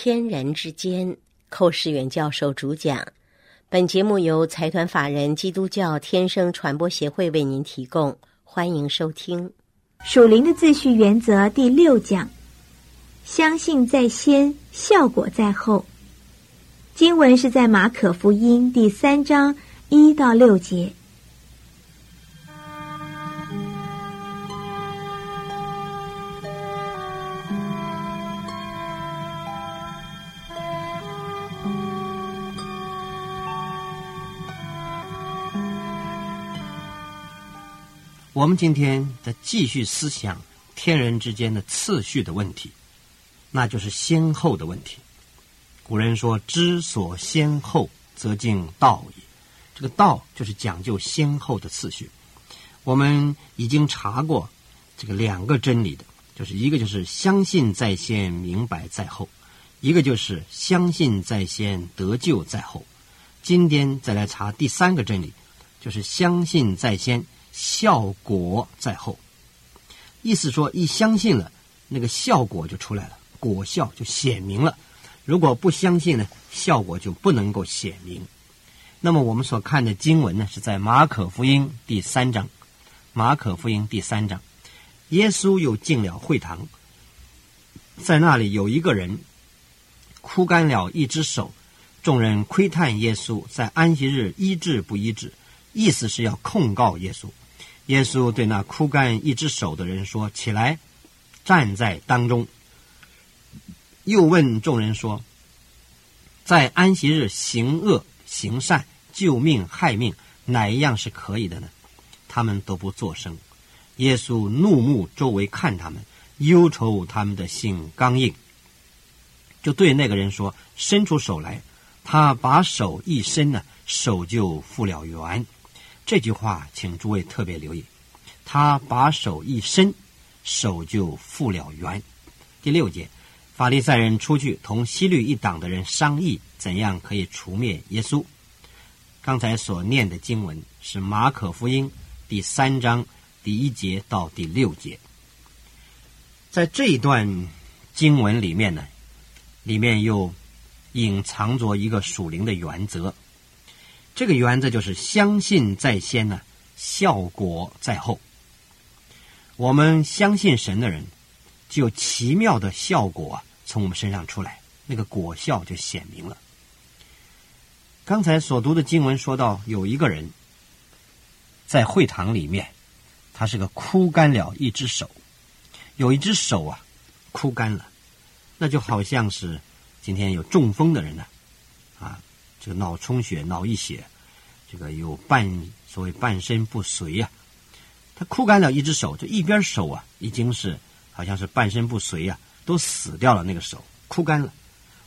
天人之间，寇世远教授主讲。本节目由财团法人基督教天生传播协会为您提供，欢迎收听。属灵的秩序原则第六讲：相信在先，效果在后。经文是在马可福音第三章一到六节。我们今天在继续思想天人之间的次序的问题，那就是先后的问题。古人说：“知所先后，则近道也。”这个道就是讲究先后的次序。我们已经查过这个两个真理的，就是一个就是相信在先，明白在后；一个就是相信在先，得救在后。今天再来查第三个真理，就是相信在先。效果在后，意思说一相信了，那个效果就出来了，果效就显明了。如果不相信呢，效果就不能够显明。那么我们所看的经文呢，是在马可福音第三章。马可福音第三章，耶稣又进了会堂，在那里有一个人枯干了一只手，众人窥探耶稣在安息日医治不医治，意思是要控告耶稣。耶稣对那枯干一只手的人说：“起来，站在当中。”又问众人说：“在安息日行恶行善、救命害命，哪一样是可以的呢？”他们都不作声。耶稣怒目周围看他们，忧愁他们的心刚硬，就对那个人说：“伸出手来。”他把手一伸呢，手就复了原。这句话，请诸位特别留意。他把手一伸，手就复了原。第六节，法利赛人出去同西律一党的人商议，怎样可以除灭耶稣。刚才所念的经文是马可福音第三章第一节到第六节。在这一段经文里面呢，里面又隐藏着一个属灵的原则。这个原则就是相信在先呢，效果在后。我们相信神的人，就有奇妙的效果从我们身上出来，那个果效就显明了。刚才所读的经文说到，有一个人在会堂里面，他是个枯干了一只手，有一只手啊枯干了，那就好像是今天有中风的人呢，这个脑充血、脑溢血，这个有半所谓半身不遂呀。他枯干了一只手，就一边手啊，已经是好像是半身不遂呀，都死掉了。那个手枯干了，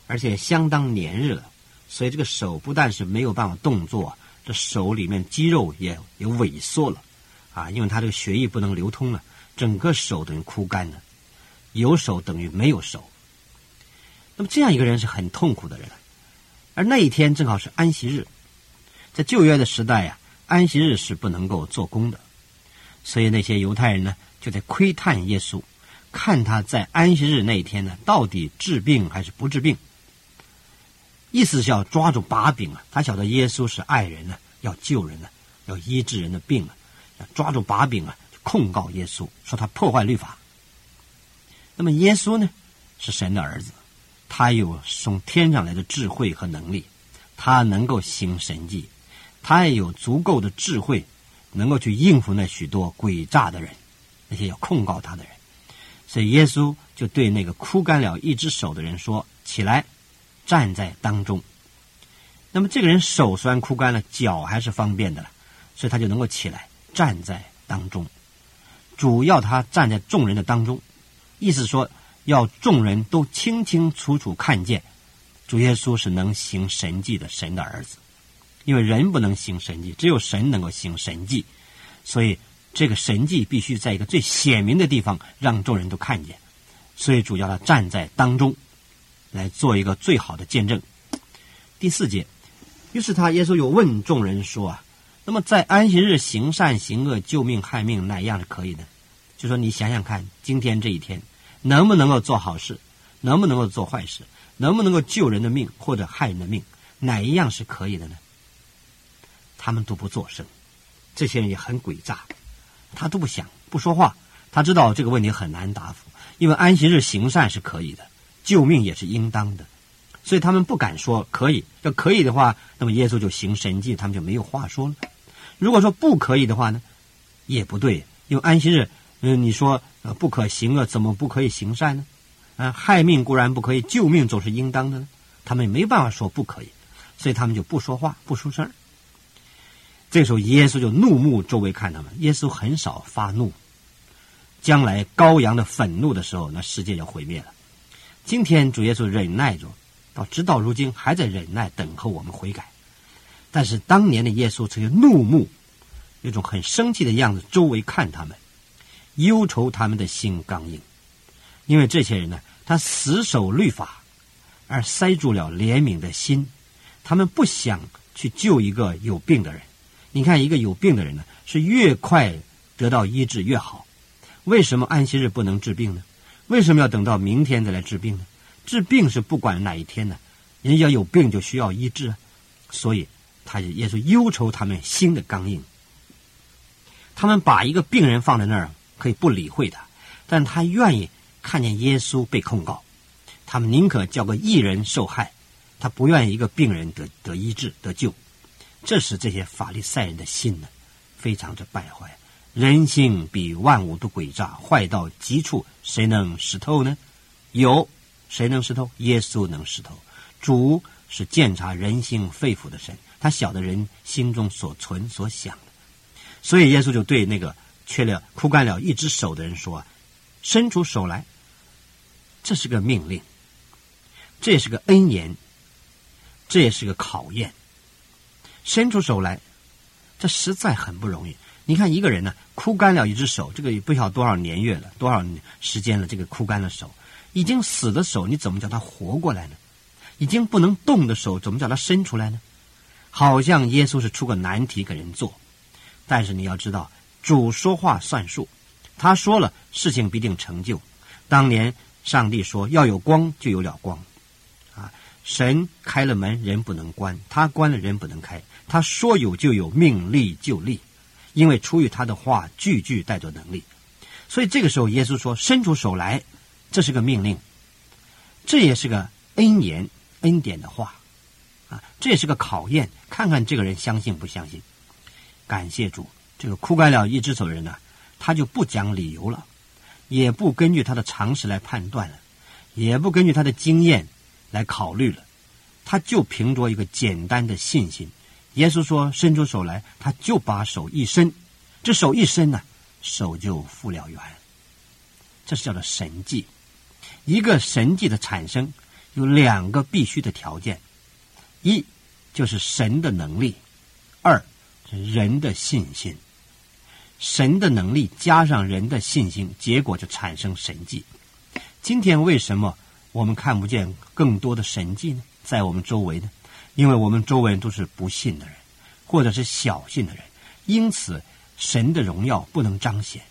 而且相当黏日了，所以这个手不但是没有办法动作，这手里面肌肉也也萎缩了啊，因为他这个血液不能流通了，整个手等于枯干了，有手等于没有手。那么这样一个人是很痛苦的人。而那一天正好是安息日，在旧约的时代呀，安息日是不能够做工的，所以那些犹太人呢就在窥探耶稣，看他在安息日那一天呢到底治病还是不治病，意思是要抓住把柄啊！他晓得耶稣是爱人呢，要救人呢，要医治人的病啊，要抓住把柄啊，控告耶稣，说他破坏律法。那么耶稣呢，是神的儿子。他有从天上来的智慧和能力，他能够行神迹，他也有足够的智慧，能够去应付那许多诡诈的人，那些要控告他的人。所以耶稣就对那个枯干了一只手的人说：“起来，站在当中。”那么这个人手虽然枯干了，脚还是方便的了，所以他就能够起来站在当中。主要他站在众人的当中，意思说。要众人都清清楚楚看见，主耶稣是能行神迹的神的儿子，因为人不能行神迹，只有神能够行神迹，所以这个神迹必须在一个最显明的地方让众人都看见，所以主要他站在当中，来做一个最好的见证。第四节，于是他耶稣又问众人说啊，那么在安息日行善行恶救命害命哪样是可以的？就说你想想看，今天这一天。能不能够做好事？能不能够做坏事，能不能够救人的命或者害人的命，哪一样是可以的呢？他们都不作声，这些人也很诡诈，他都不想不说话。他知道这个问题很难答复，因为安息日行善是可以的，救命也是应当的，所以他们不敢说可以。要可以的话，那么耶稣就行神迹，他们就没有话说了。如果说不可以的话呢，也不对，因为安息日，嗯，你说呃不可行了，怎么不可以行善呢？啊，害命固然不可以，救命总是应当的呢。他们也没办法说不可以，所以他们就不说话，不出声。这时候耶稣就怒目周围看他们，耶稣很少发怒。将来羔羊的愤怒的时候，那世界就毁灭了。今天主耶稣忍耐着，到直到如今还在忍耐等候我们悔改。但是当年的耶稣曾经怒目，有种很生气的样子，周围看他们，忧愁他们的心刚硬，因为这些人呢，他死守律法，而塞住了怜悯的心，他们不想去救一个有病的人。你看，一个有病的人呢，是越快得到医治越好。为什么安息日不能治病呢？为什么要等到明天再来治病呢？治病是不管哪一天呢？人家有病就需要医治啊，所以他也是忧愁他们心的刚硬。他们把一个病人放在那儿可以不理会他，但他愿意看见耶稣被控告。他们宁可叫个异人受害，他不愿意一个病人得得医治得救。这使这些法利赛人的心呢，非常之败坏。人性比万物都诡诈，坏到极处，谁能识透呢？有谁能识透？耶稣能识透。主是鉴察人性肺腑的神，他晓得人心中所存所想的。所以耶稣就对那个缺了枯干了一只手的人说：“伸出手来。”这是个命令，这也是个恩言，这也是个考验。伸出手来，这实在很不容易。你看一个人呢，枯干了一只手，这个也不晓多少年月了，多少时间了，这个枯干了手，已经死的手，你怎么叫他活过来呢？已经不能动的手，怎么叫他伸出来呢？好像耶稣是出个难题给人做，但是你要知道，主说话算数，他说了，事情必定成就。当年上帝说要有光，就有了光，啊，神开了门，人不能关；他关了，人不能开。他说有就有，命立就立。因为出于他的话，句句带着能力，所以这个时候耶稣说：“伸出手来。”这是个命令，这也是个恩言、恩典的话，啊，这也是个考验，看看这个人相信不相信。感谢主，这个枯干了一只手的人呢，他就不讲理由了，也不根据他的常识来判断了，也不根据他的经验来考虑了，他就凭着一个简单的信心。耶稣说：“伸出手来，他就把手一伸，这手一伸呢，手就复了原。这是叫做神迹。一个神迹的产生有两个必须的条件：一就是神的能力；二是人的信心。神的能力加上人的信心，结果就产生神迹。今天为什么我们看不见更多的神迹呢？在我们周围呢？”因为我们周围都是不信的人，或者是小信的人，因此神的荣耀不能彰显。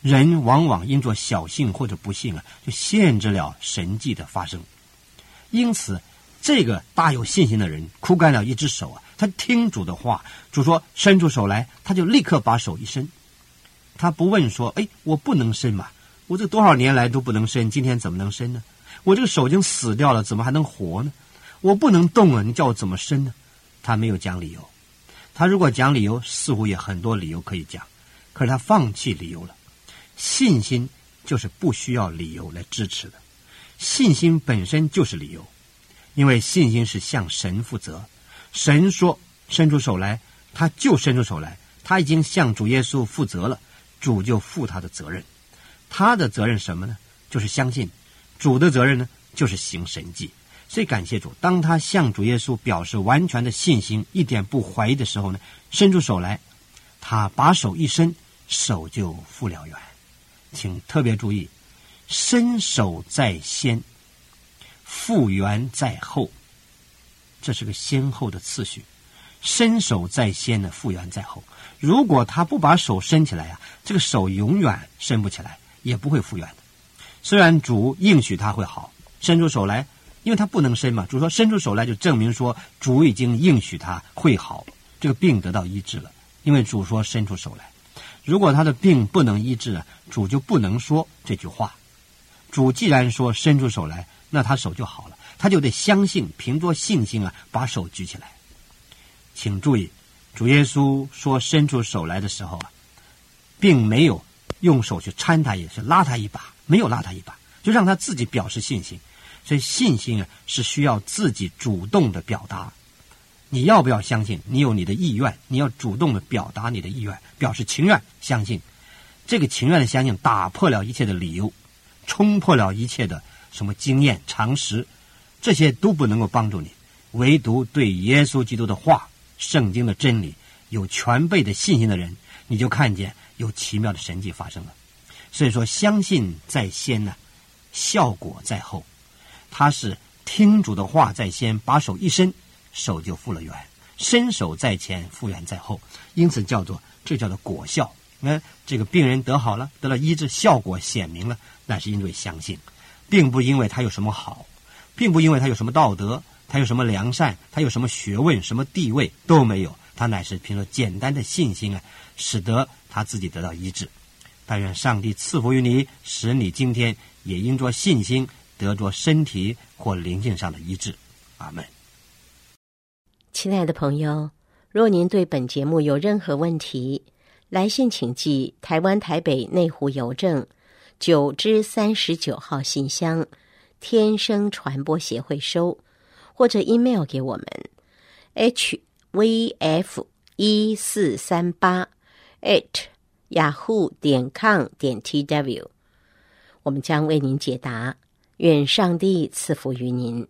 人往往因着小信或者不信啊，就限制了神迹的发生。因此，这个大有信心的人枯干了一只手啊，他听主的话，主说伸出手来，他就立刻把手一伸。他不问说：“哎，我不能伸嘛？我这多少年来都不能伸，今天怎么能伸呢？我这个手已经死掉了，怎么还能活呢？”我不能动啊！你叫我怎么伸呢？他没有讲理由。他如果讲理由，似乎也很多理由可以讲。可是他放弃理由了。信心就是不需要理由来支持的。信心本身就是理由，因为信心是向神负责。神说伸出手来，他就伸出手来。他已经向主耶稣负责了，主就负他的责任。他的责任什么呢？就是相信。主的责任呢，就是行神迹。所以感谢主，当他向主耶稣表示完全的信心，一点不怀疑的时候呢，伸出手来，他把手一伸，手就复了原。请特别注意，伸手在先，复原在后，这是个先后的次序。伸手在先呢，复原在后。如果他不把手伸起来啊，这个手永远伸不起来，也不会复原的。虽然主应许他会好。伸出手来，因为他不能伸嘛。主说伸出手来，就证明说主已经应许他会好，这个病得到医治了。因为主说伸出手来，如果他的病不能医治啊，主就不能说这句话。主既然说伸出手来，那他手就好了，他就得相信，凭着信心啊，把手举起来。请注意，主耶稣说伸出手来的时候啊，并没有用手去搀他，也是拉他一把，没有拉他一把，就让他自己表示信心。所以信心啊，是需要自己主动的表达。你要不要相信？你有你的意愿，你要主动的表达你的意愿，表示情愿相信。这个情愿的相信，打破了一切的理由。冲破了一切的什么经验常识，这些都不能够帮助你。唯独对耶稣基督的话、圣经的真理有全备的信心的人，你就看见有奇妙的神迹发生了。所以说，相信在先呢，效果在后。他是听主的话在先，把手一伸，手就复了原；伸手在前，复原在后。因此叫做这叫做果效。那这个病人得好了，得了医治，效果显明了。那是因为相信，并不因为他有什么好，并不因为他有什么道德，他有什么良善，他有什么学问，什么地位都没有。他乃是凭着简单的信心啊，使得他自己得到医治。但愿上帝赐福于你，使你今天也因着信心得着身体或灵性上的医治。阿门。亲爱的朋友，若您对本节目有任何问题，来信请寄台湾台北内湖邮政。九之三十九号信箱，天生传播协会收，或者 email 给我们，h v f 一四三八 at yahoo 点 com 点 t w，我们将为您解答。愿上帝赐福于您。